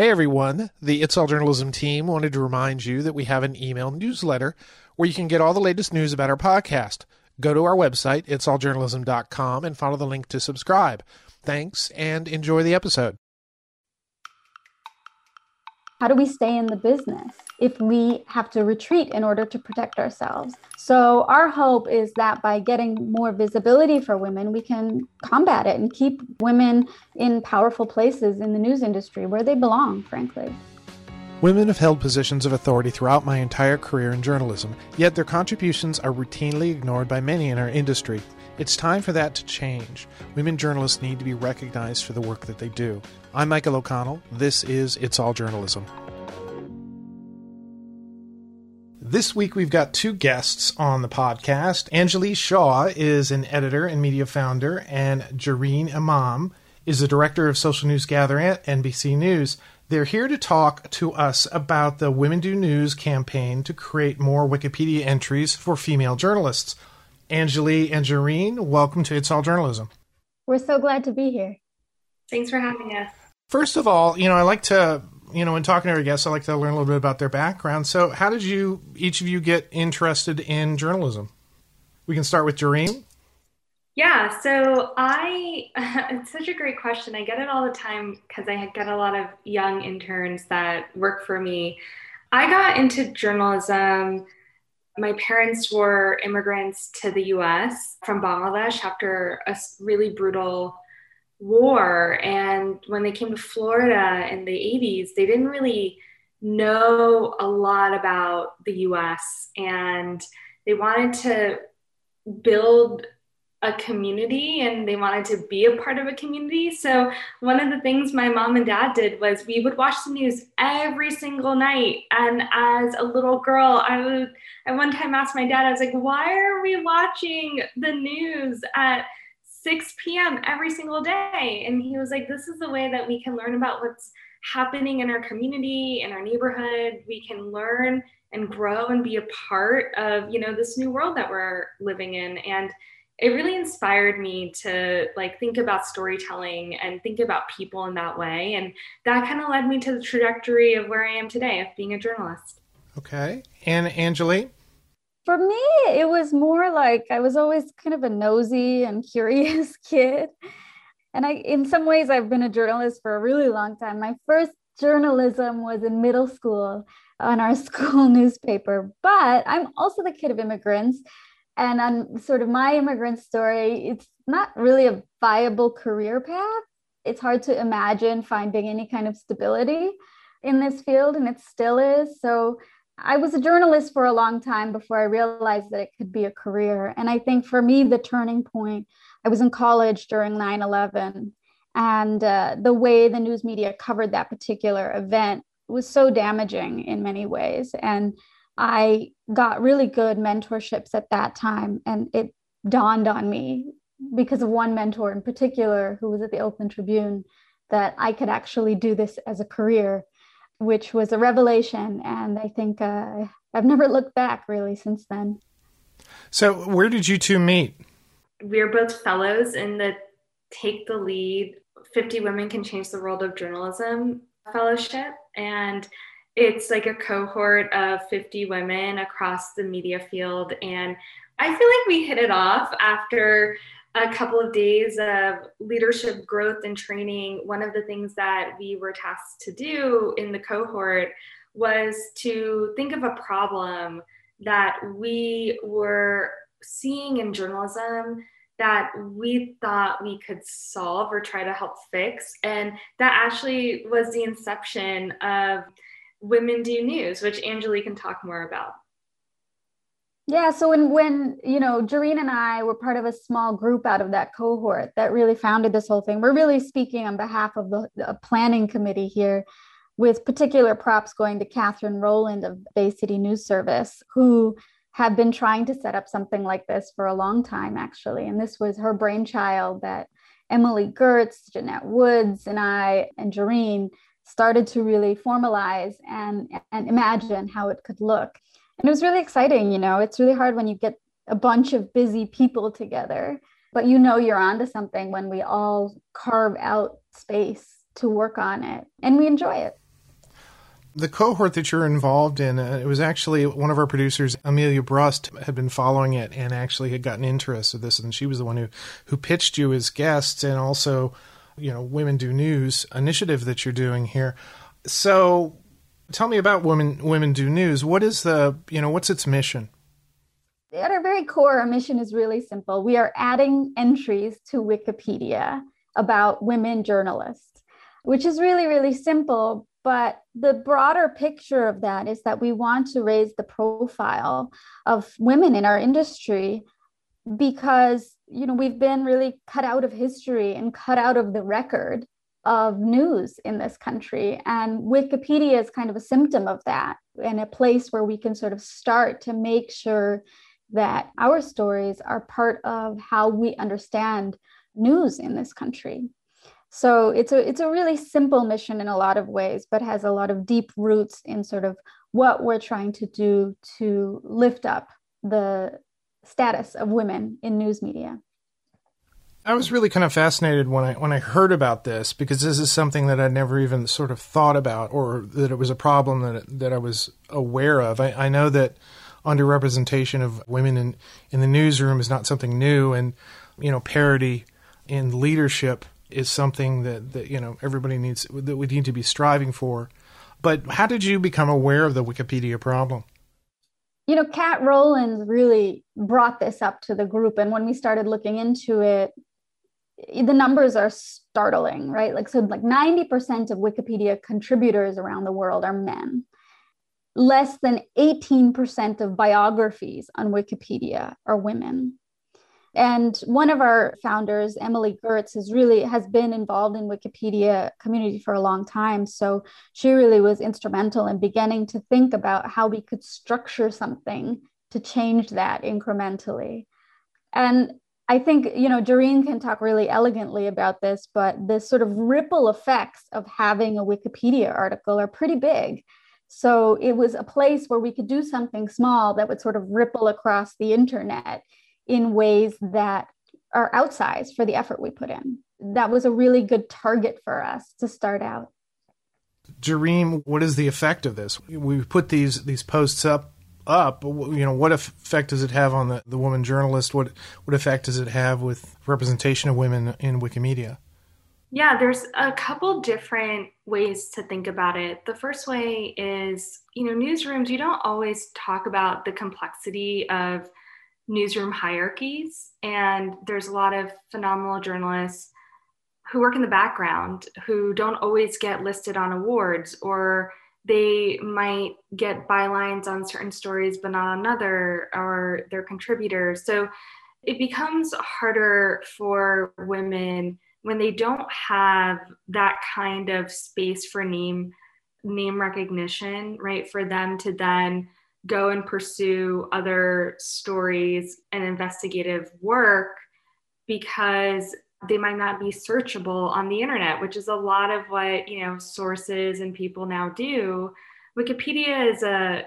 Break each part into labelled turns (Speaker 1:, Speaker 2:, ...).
Speaker 1: Hey everyone, the It's All Journalism team wanted to remind you that we have an email newsletter where you can get all the latest news about our podcast. Go to our website, itsalljournalism.com, and follow the link to subscribe. Thanks and enjoy the episode.
Speaker 2: How do we stay in the business if we have to retreat in order to protect ourselves? So, our hope is that by getting more visibility for women, we can combat it and keep women in powerful places in the news industry where they belong, frankly.
Speaker 1: Women have held positions of authority throughout my entire career in journalism, yet their contributions are routinely ignored by many in our industry. It's time for that to change. Women journalists need to be recognized for the work that they do. I'm Michael O'Connell. This is It's All Journalism. This week we've got two guests on the podcast. Angilee Shah is an editor and media founder, and Jareen Imam is the director of social news gathering at NBC News. They're here to talk to us about the Women Do News campaign to create more Wikipedia entries for female journalists. Angilee and Jareen, welcome to It's All Journalism.
Speaker 2: We're so glad to be here.
Speaker 3: Thanks for having us.
Speaker 1: First of all, you know, I like to, you know, when talking to our guests, I like to learn a little bit about their background. So, how did you, each of you, get interested in journalism? We can start with Jareen.
Speaker 3: Yeah, so I, it's such a great question. I get it all the time because I get a lot of young interns that work for me. I got into journalism my parents were immigrants to the US from Bangladesh after a really brutal war. And when they came to Florida in the 80s, they didn't really know a lot about the US and they wanted to build a community and they wanted to be a part of a community. So, one of the things my mom and dad did was we would watch the news every single night. And as a little girl, I would, I one time asked my dad, I was like, why are we watching the news at 6 p.m. every single day? And he was like, this is the way that we can learn about what's happening in our community, in our neighborhood. We can learn and grow and be a part of, you know, this new world that we're living in. And it really inspired me to like think about storytelling and think about people in that way and that kind of led me to the trajectory of where i am today of being a journalist
Speaker 1: okay and angilee
Speaker 2: for me it was more like i was always kind of a nosy and curious kid and i in some ways i've been a journalist for a really long time my first journalism was in middle school on our school newspaper but i'm also the kid of immigrants and on sort of my immigrant story, it's not really a viable career path. It's hard to imagine finding any kind of stability in this field, and it still is. So I was a journalist for a long time before I realized that it could be a career. And I think for me, the turning point, I was in college during 9 11, and uh, the way the news media covered that particular event was so damaging in many ways. And I got really good mentorships at that time. And it dawned on me because of one mentor in particular who was at the Oakland Tribune that I could actually do this as a career, which was a revelation. And I think uh, I've never looked back really since then.
Speaker 1: So, where did you two meet?
Speaker 3: We are both fellows in the Take the Lead 50 Women Can Change the World of Journalism fellowship. And it's like a cohort of 50 women across the media field. And I feel like we hit it off after a couple of days of leadership growth and training. One of the things that we were tasked to do in the cohort was to think of a problem that we were seeing in journalism that we thought we could solve or try to help fix. And that actually was the inception of Women Do News, which Angilee can talk more about.
Speaker 2: Yeah, so when when you know Jareen and I were part of a small group out of that cohort that really founded this whole thing. We're really speaking on behalf of the, the planning committee here, with particular props going to Catherine Rowland of Bay City News Service, who have been trying to set up something like this for a long time, actually. And this was her brainchild that Emily Gertz, Jeanette Woods, and I and Jareen started to really formalize and, and imagine how it could look. And it was really exciting. You know, it's really hard when you get a bunch of busy people together, but you know you're onto something when we all carve out space to work on it and we enjoy it.
Speaker 1: The cohort that you're involved in, uh, it was actually one of our producers, Amelia Brust, had been following it and actually had gotten interested in this, and she was the one who who pitched you as guests, and also, you know, Women Do News initiative that you're doing here. So, tell me about Women Women Do News. What is the you know what's its mission?
Speaker 2: At our very core, our mission is really simple. We are adding entries to Wikipedia about women journalists, which is really, really simple. But the broader picture of that is that we want to raise the profile of women in our industry because you know we've been really cut out of history and cut out of the record of news in this country and wikipedia is kind of a symptom of that and a place where we can sort of start to make sure that our stories are part of how we understand news in this country. So it's a it's a really simple mission in a lot of ways, but has a lot of deep roots in sort of what we're trying to do to lift up the status of women in news media.
Speaker 1: I was really kind of fascinated when I when I heard about this because this is something that I'd never even sort of thought about or that it was a problem that that I was aware of. I, I know that underrepresentation of women in, in the newsroom is not something new and you know parity in leadership is something that, that you know everybody needs that we need to be striving for but how did you become aware of the wikipedia problem
Speaker 2: you know kat rowlands really brought this up to the group and when we started looking into it the numbers are startling right like so like 90% of wikipedia contributors around the world are men less than 18% of biographies on Wikipedia are women. And one of our founders, Emily Gertz, has really has been involved in Wikipedia community for a long time. So she really was instrumental in beginning to think about how we could structure something to change that incrementally. And I think, you know, Jareen can talk really elegantly about this, but the sort of ripple effects of having a Wikipedia article are pretty big. So it was a place where we could do something small that would sort of ripple across the internet in ways that are outsized for the effort we put in. That was a really good target for us to start out.
Speaker 1: Jareen, what is the effect of this? We put these these posts up up. You know, what effect does it have on the, the woman journalist? What what effect does it have with representation of women in Wikimedia?
Speaker 3: Yeah, there's a couple different ways to think about it. The first way is, you know, newsrooms, you don't always talk about the complexity of newsroom hierarchies. And there's a lot of phenomenal journalists who work in the background who don't always get listed on awards or they might get bylines on certain stories but not another or they're contributors. So it becomes harder for women when they don't have that kind of space for name name recognition right? For them to then go and pursue other stories and investigative work because they might not be searchable on the internet which is a lot of what you know sources and people now do. Wikipedia is a,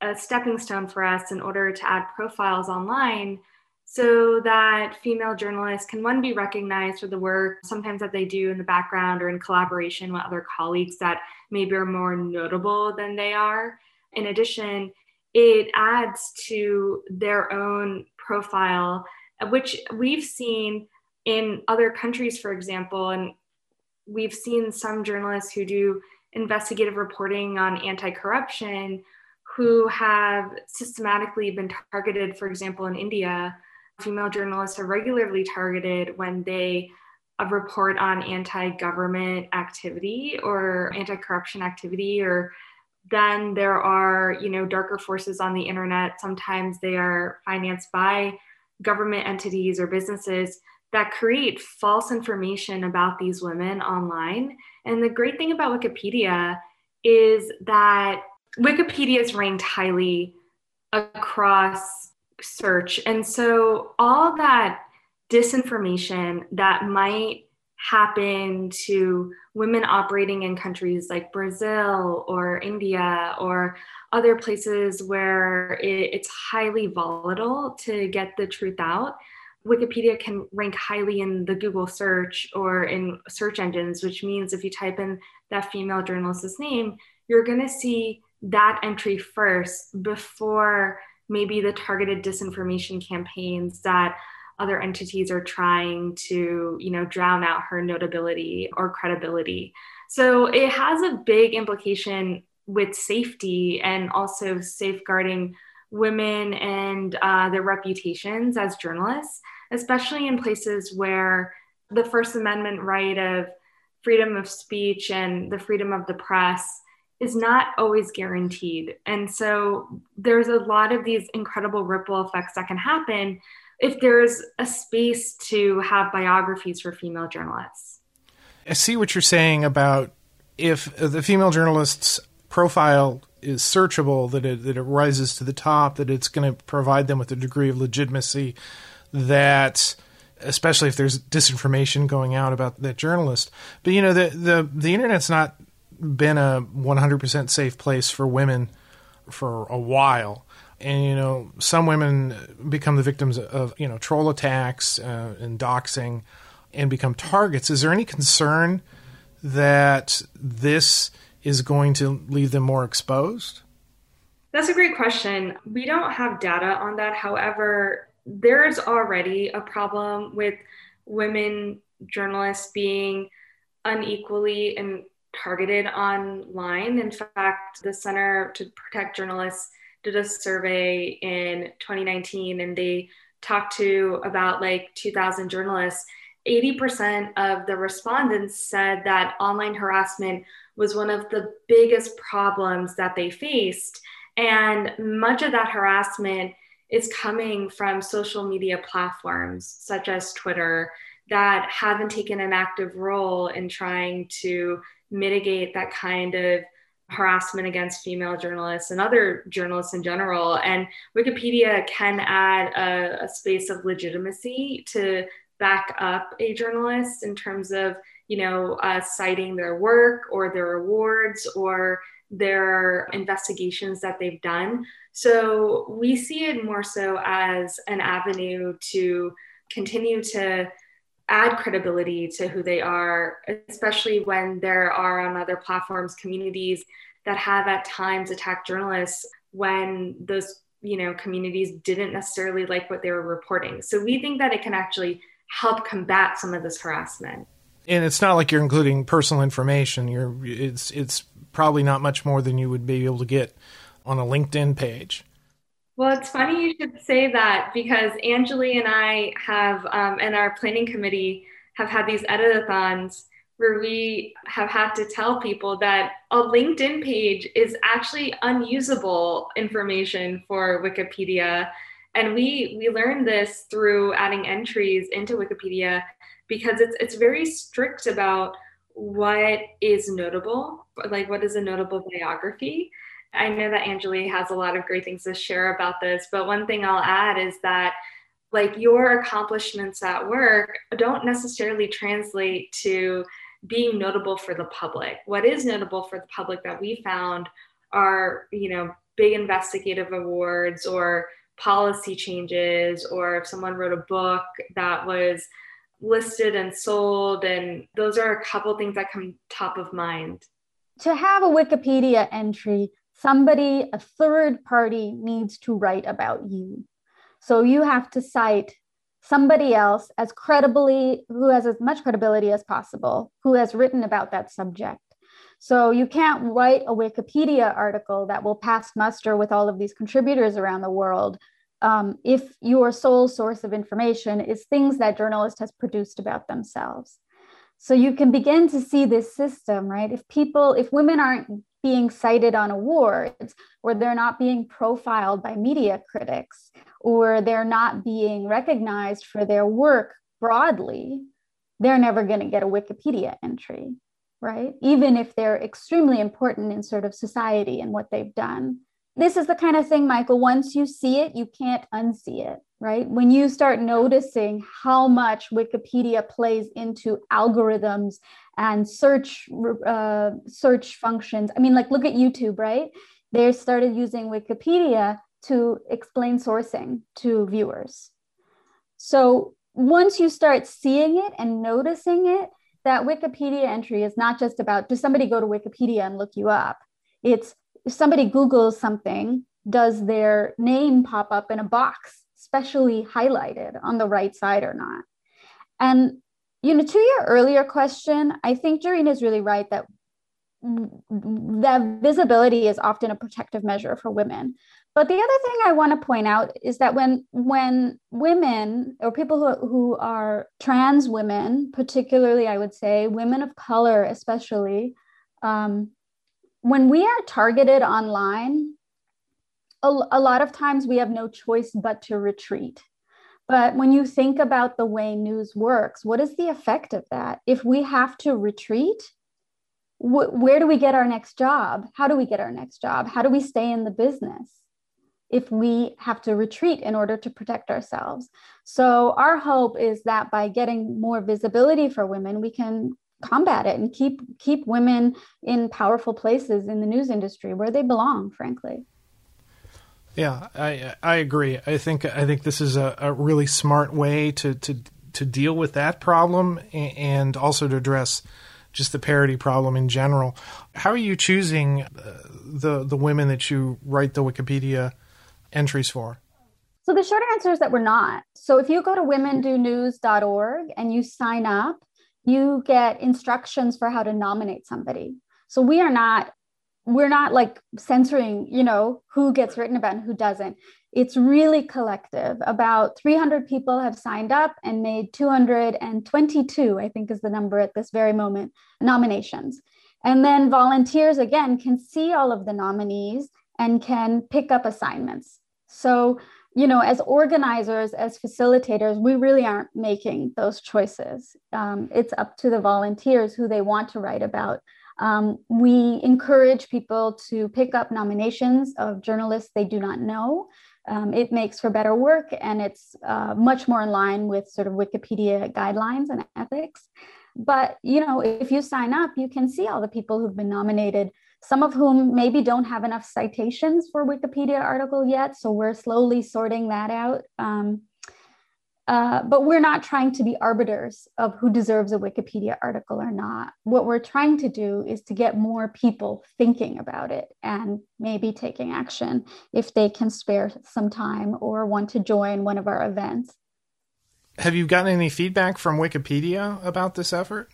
Speaker 3: a stepping stone for us in order to add profiles online so that female journalists can one be recognized for the work sometimes that they do in the background or in collaboration with other colleagues that maybe are more notable than they are. In addition it adds to their own profile which we've seen in other countries for example and we've seen some journalists who do investigative reporting on anti-corruption who have systematically been targeted for example in india. Female journalists are regularly targeted when they uh, report on anti-government activity or anti-corruption activity or then there are you know darker forces on the internet. Sometimes they are financed by government entities or businesses that create false information about these women online and the great thing about wikipedia is that wikipedia is ranked highly across search. And so all that disinformation that might happen to women operating in countries like Brazil or India or other places where it, it's highly volatile to get the truth out. Wikipedia can rank highly in the Google search or in search engines, which means if you type in that female journalist's name, you're going to see that entry first before maybe the targeted disinformation campaigns that other entities are trying to, you know, drown out her notability or credibility. So it has a big implication with safety and also safeguarding women and uh, their reputations as journalists, especially in places where the First Amendment right of freedom of speech and the freedom of the press is not always guaranteed. And so there's a lot of these incredible ripple effects that can happen if there's a space to have biographies for female journalists.
Speaker 1: I see what you're saying about if the female journalist's profile is searchable, that it, that it rises to the top, that it's going to provide them with a degree of legitimacy that especially if there's disinformation going out about that journalist. But you know, the the the internet's not been a 100% safe place for women for a while. And you know, some women become the victims of you know troll attacks uh, and doxing, and become targets. Is there any concern that this is going to leave them more exposed?
Speaker 3: That's a great question. We don't have data on that. However, there's already a problem with women journalists being unequally and targeted online. In fact, the Center to Protect Journalists did a survey in 2019 and they talked to about like 2,000 journalists. 80% of the respondents said that online harassment was one of the biggest problems that they faced. And much of that harassment is coming from social media platforms such as Twitter that haven't taken an active role in trying to mitigate that kind of harassment against female journalists and other journalists in general. And Wikipedia can add a, a, space of legitimacy to back up a journalist in terms of, you know, uh, citing their work or their awards or their investigations that they've done. So we see it more so as an avenue to continue to add credibility to who they are, especially when there are on other platforms communities that have at times attacked journalists when those you know communities didn't necessarily like what they were reporting. So we think that it can actually help combat some of this harassment.
Speaker 1: And it's not like you're including personal information. You're it's it's probably not much more than you would be able to get on a LinkedIn page.
Speaker 3: Well, it's funny you should say that because Angilee and I have, um, and our planning committee have had these editathons where we have had to tell people that a LinkedIn page is actually unusable information for Wikipedia. And we we learned this through adding entries into Wikipedia because it's it's very strict about what is notable, like what is a notable biography. I know that Angilee has a lot of great things to share about this, but one thing I'll add is that like your accomplishments at work don't necessarily translate to being notable for the public. What is notable for the public that we found are, you know, big investigative awards or policy changes, or if someone wrote a book that was listed and sold. And those are a couple things that come top of mind.
Speaker 2: To have a Wikipedia entry somebody, a third party needs to write about you. So you have to cite somebody else as credibly, who has as much credibility as possible, who has written about that subject. So you can't write a Wikipedia article that will pass muster with all of these contributors around the world um, if your sole source of information is things that journalist has produced about themselves. So you can begin to see this system, right? If people, if women aren't being cited on awards, or they're not being profiled by media critics, or they're not being recognized for their work broadly, they're never going to get a Wikipedia entry, right? Even if they're extremely important in sort of society and what they've done. This is the kind of thing, Michael, once you see it, you can't unsee it, right? When you start noticing how much Wikipedia plays into algorithms and search uh, search functions. I mean, like look at YouTube, right? They started using Wikipedia to explain sourcing to viewers. So once you start seeing it and noticing it, that Wikipedia entry is not just about does somebody go to Wikipedia and look you up? It's if somebody Googles something, does their name pop up in a box, specially highlighted on the right side or not? And you know, to your earlier question, I think Jareen is really right that that visibility is often a protective measure for women. But the other thing I want to point out is that when when women or people who, who are trans women, particularly I would say women of color especially, um, when we are targeted online, a, a lot of times we have no choice but to retreat. But when you think about the way news works, what is the effect of that? If we have to retreat, wh- where do we get our next job? How do we get our next job? How do we stay in the business? if we have to retreat in order to protect ourselves. So, our hope is that by getting more visibility for women, we can combat it and keep keep women in powerful places in the news industry where they belong frankly
Speaker 1: yeah, I I agree. I think I think this is a, a really smart way to to to deal with that problem and also to address just the parity problem in general. How are you choosing uh, the the women that you write the Wikipedia entries for?
Speaker 2: So the short answer is that we're not. So if you go to womendonews.org and you sign up, you get instructions for how to nominate somebody. So we are not we're not like censoring, you know, who gets written about and who doesn't. It's really collective. About 300 people have signed up and made 222, I think is the number at this very moment, nominations. And then volunteers, again, can see all of the nominees and can pick up assignments. So, you know, as organizers, as facilitators, we really aren't making those choices. Um, it's up to the volunteers who they want to write about. Um, we encourage people to pick up nominations of journalists they do not know. Um, it makes for better work and it's uh, much more in line with sort of Wikipedia guidelines and ethics. But you know, if you sign up, you can see all the people who've been nominated. Some of whom maybe don't have enough citations for Wikipedia article yet, so we're slowly sorting that out. Um, uh, but we're not trying to be arbiters of who deserves a Wikipedia article or not. What we're trying to do is to get more people thinking about it and maybe taking action if they can spare some time or want to join one of our events.
Speaker 1: Have you gotten any feedback from Wikipedia about this effort?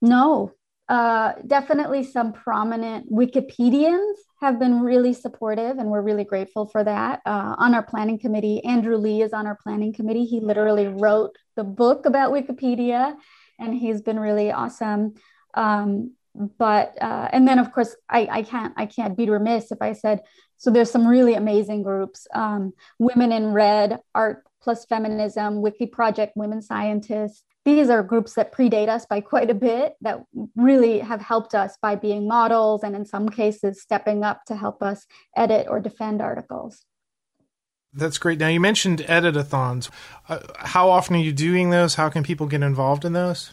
Speaker 2: No, uh, definitely some prominent Wikipedians have been really supportive, and we're really grateful for that. Uh, on our planning committee, Andrew Lih is on our planning committee. He literally wrote the book about Wikipedia, and he's been really awesome. Um, but uh, and then of course I, I can't I can't be remiss if I said so. There's some really amazing groups: um, Women in Red, Art plus Feminism, Wiki Project, Women Scientists, these are groups that predate us by quite a bit that really have helped us by being models and in some cases stepping up to help us edit or defend articles.
Speaker 1: That's great. Now you mentioned editathons. Uh, how often are you doing those? How can people get involved in those?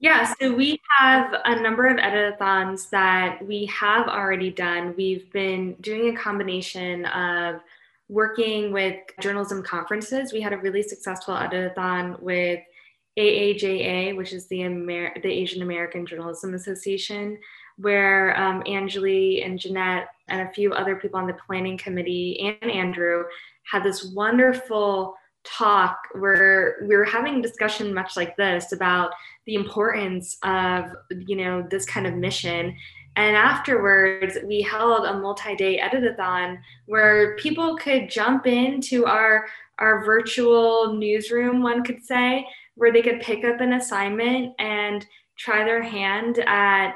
Speaker 3: Yeah, so we have a number of editathons that we have already done. We've been doing a combination of working with journalism conferences. We had a really successful editathon with AAJA, which is the, Amer- the Asian American Journalism Association, where um, Angilee and Jeanette and a few other people on the planning committee and Andrew had this wonderful talk where we were having discussion much like this about the importance of you know this kind of mission. And afterwards we held a multi-day editathon where people could jump into our our virtual newsroom one could say where they could pick up an assignment and try their hand at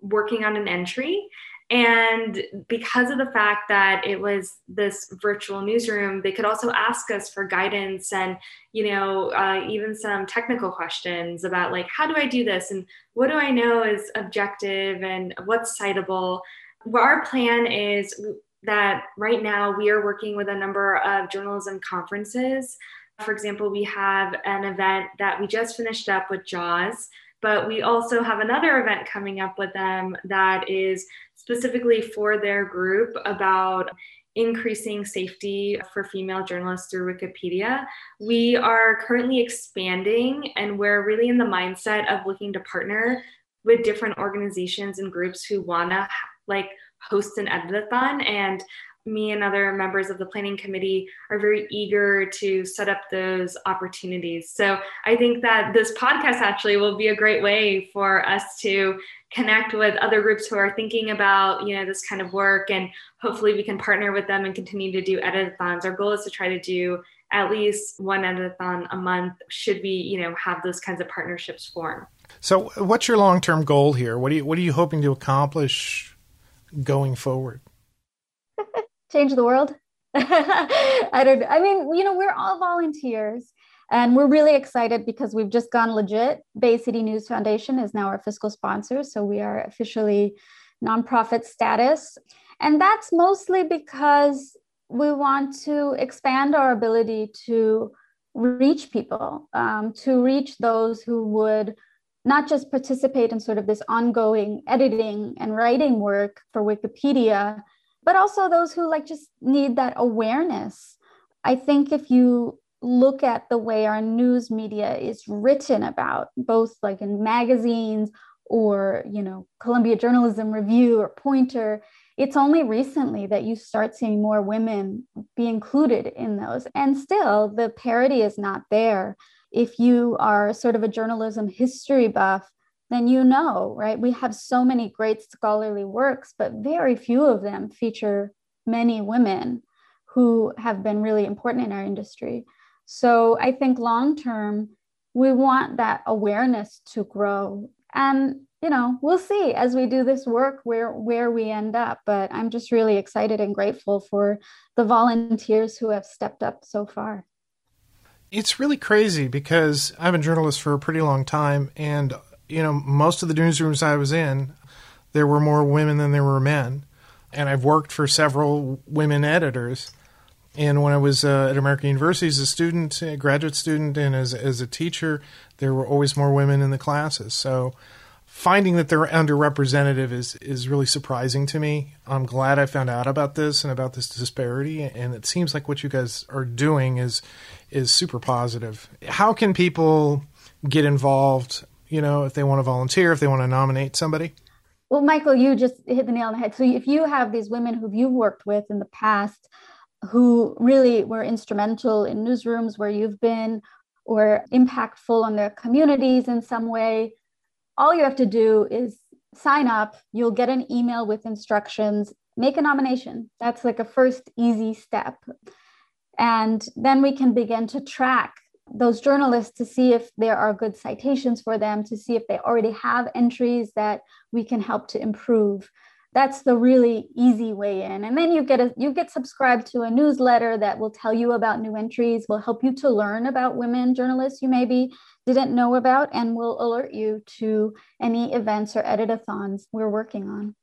Speaker 3: working on an entry. And because of the fact that it was this virtual newsroom, they could also ask us for guidance and, you know, uh, even some technical questions about like, how do I do this? And what do I know is objective and what's citable? Well, our plan is that right now we are working with a number of journalism conferences for example, we have an event that we just finished up with JAWS, but we also have another event coming up with them that is specifically for their group about increasing safety for female journalists through Wikipedia. We are currently expanding and we're really in the mindset of looking to partner with different organizations and groups who want to like host an editathon and me and other members of the planning committee are very eager to set up those opportunities. So I think that this podcast actually will be a great way for us to connect with other groups who are thinking about you know this kind of work and hopefully we can partner with them and continue to do editathons. Our goal is to try to do at least one editathon a month should we you know have those kinds of partnerships form.
Speaker 1: So what's your long-term goal here? What are you what are you hoping to accomplish going forward
Speaker 2: change the world i don't i mean you know we're all volunteers and we're really excited because we've just gone legit. Bay City News Foundation is now our fiscal sponsor. So we are officially nonprofit status. And that's mostly because we want to expand our ability to reach people, um, to reach those who would not just participate in sort of this ongoing editing and writing work for Wikipedia, but also those who like just need that awareness. I think if you look at the way our news media is written about, both like in magazines or, you know, Columbia Journalism Review or Poynter, it's only recently that you start seeing more women be included in those. And still, the parity is not there. If you are sort of a journalism history buff, then you know, right? We have so many great scholarly works, but very few of them feature many women who have been really important in our industry. So I think long term, we want that awareness to grow. And you know, we'll see as we do this work where where we end up. But I'm just really excited and grateful for the volunteers who have stepped up so far.
Speaker 1: It's really crazy because I've been a journalist for a pretty long time, and you know, most of the newsrooms I was in, there were more women than there were men, and I've worked for several women editors. And when I was uh, at American University as a student, a graduate student, and as as a teacher, there were always more women in the classes. So finding that they're underrepresented is is really surprising to me. I'm glad I found out about this and about this disparity, and it seems like what you guys are doing is is super positive. How can people get involved? You know, if they want to volunteer, if they want to nominate somebody.
Speaker 2: Well, Michael, you just hit the nail on the head. So if you have these women who you've worked with in the past who really were instrumental in newsrooms where you've been or impactful on their communities in some way, all you have to do is sign up. You'll get an email with instructions, make a nomination. That's like a first easy step. And then we can begin to track those journalists to see if there are good citations for them, to see if they already have entries that we can help to improve. That's the really easy way in. And then you get a you get subscribed to a newsletter that will tell you about new entries will help you to learn about women journalists you maybe didn't know about and will alert you to any events or editathons we're working on.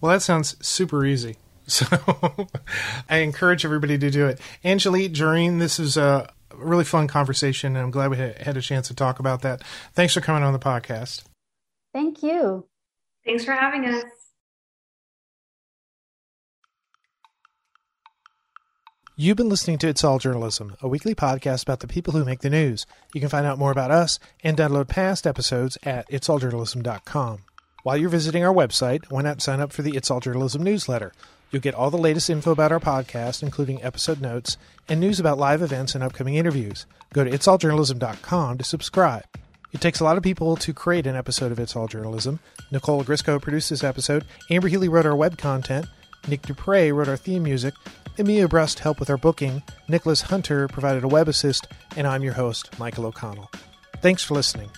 Speaker 1: Well that sounds super easy. So i encourage everybody to do it. Angilee Jareen, this is a really fun conversation and i'm glad we had a chance to talk about that thanks for coming on the podcast
Speaker 2: thank you
Speaker 3: thanks for having us
Speaker 1: You've been listening to It's All Journalism, a weekly podcast about the people who make the news. You can find out more about us and download past episodes at itsalljournalism.com. While you're visiting our website, why not sign up for the It's All Journalism newsletter? You'll get all the latest info about our podcast, including episode notes and news about live events and upcoming interviews. Go to itsalljournalism.com to subscribe. It takes a lot of people to create an episode of It's All Journalism. Nicole Grisco produced this episode, Amber Healy wrote our web content, Nick Dupre wrote our theme music, Emilia Brust helped with our booking, Nicholas Hunter provided a web assist, and I'm your host, Michael O'Connell. Thanks for listening.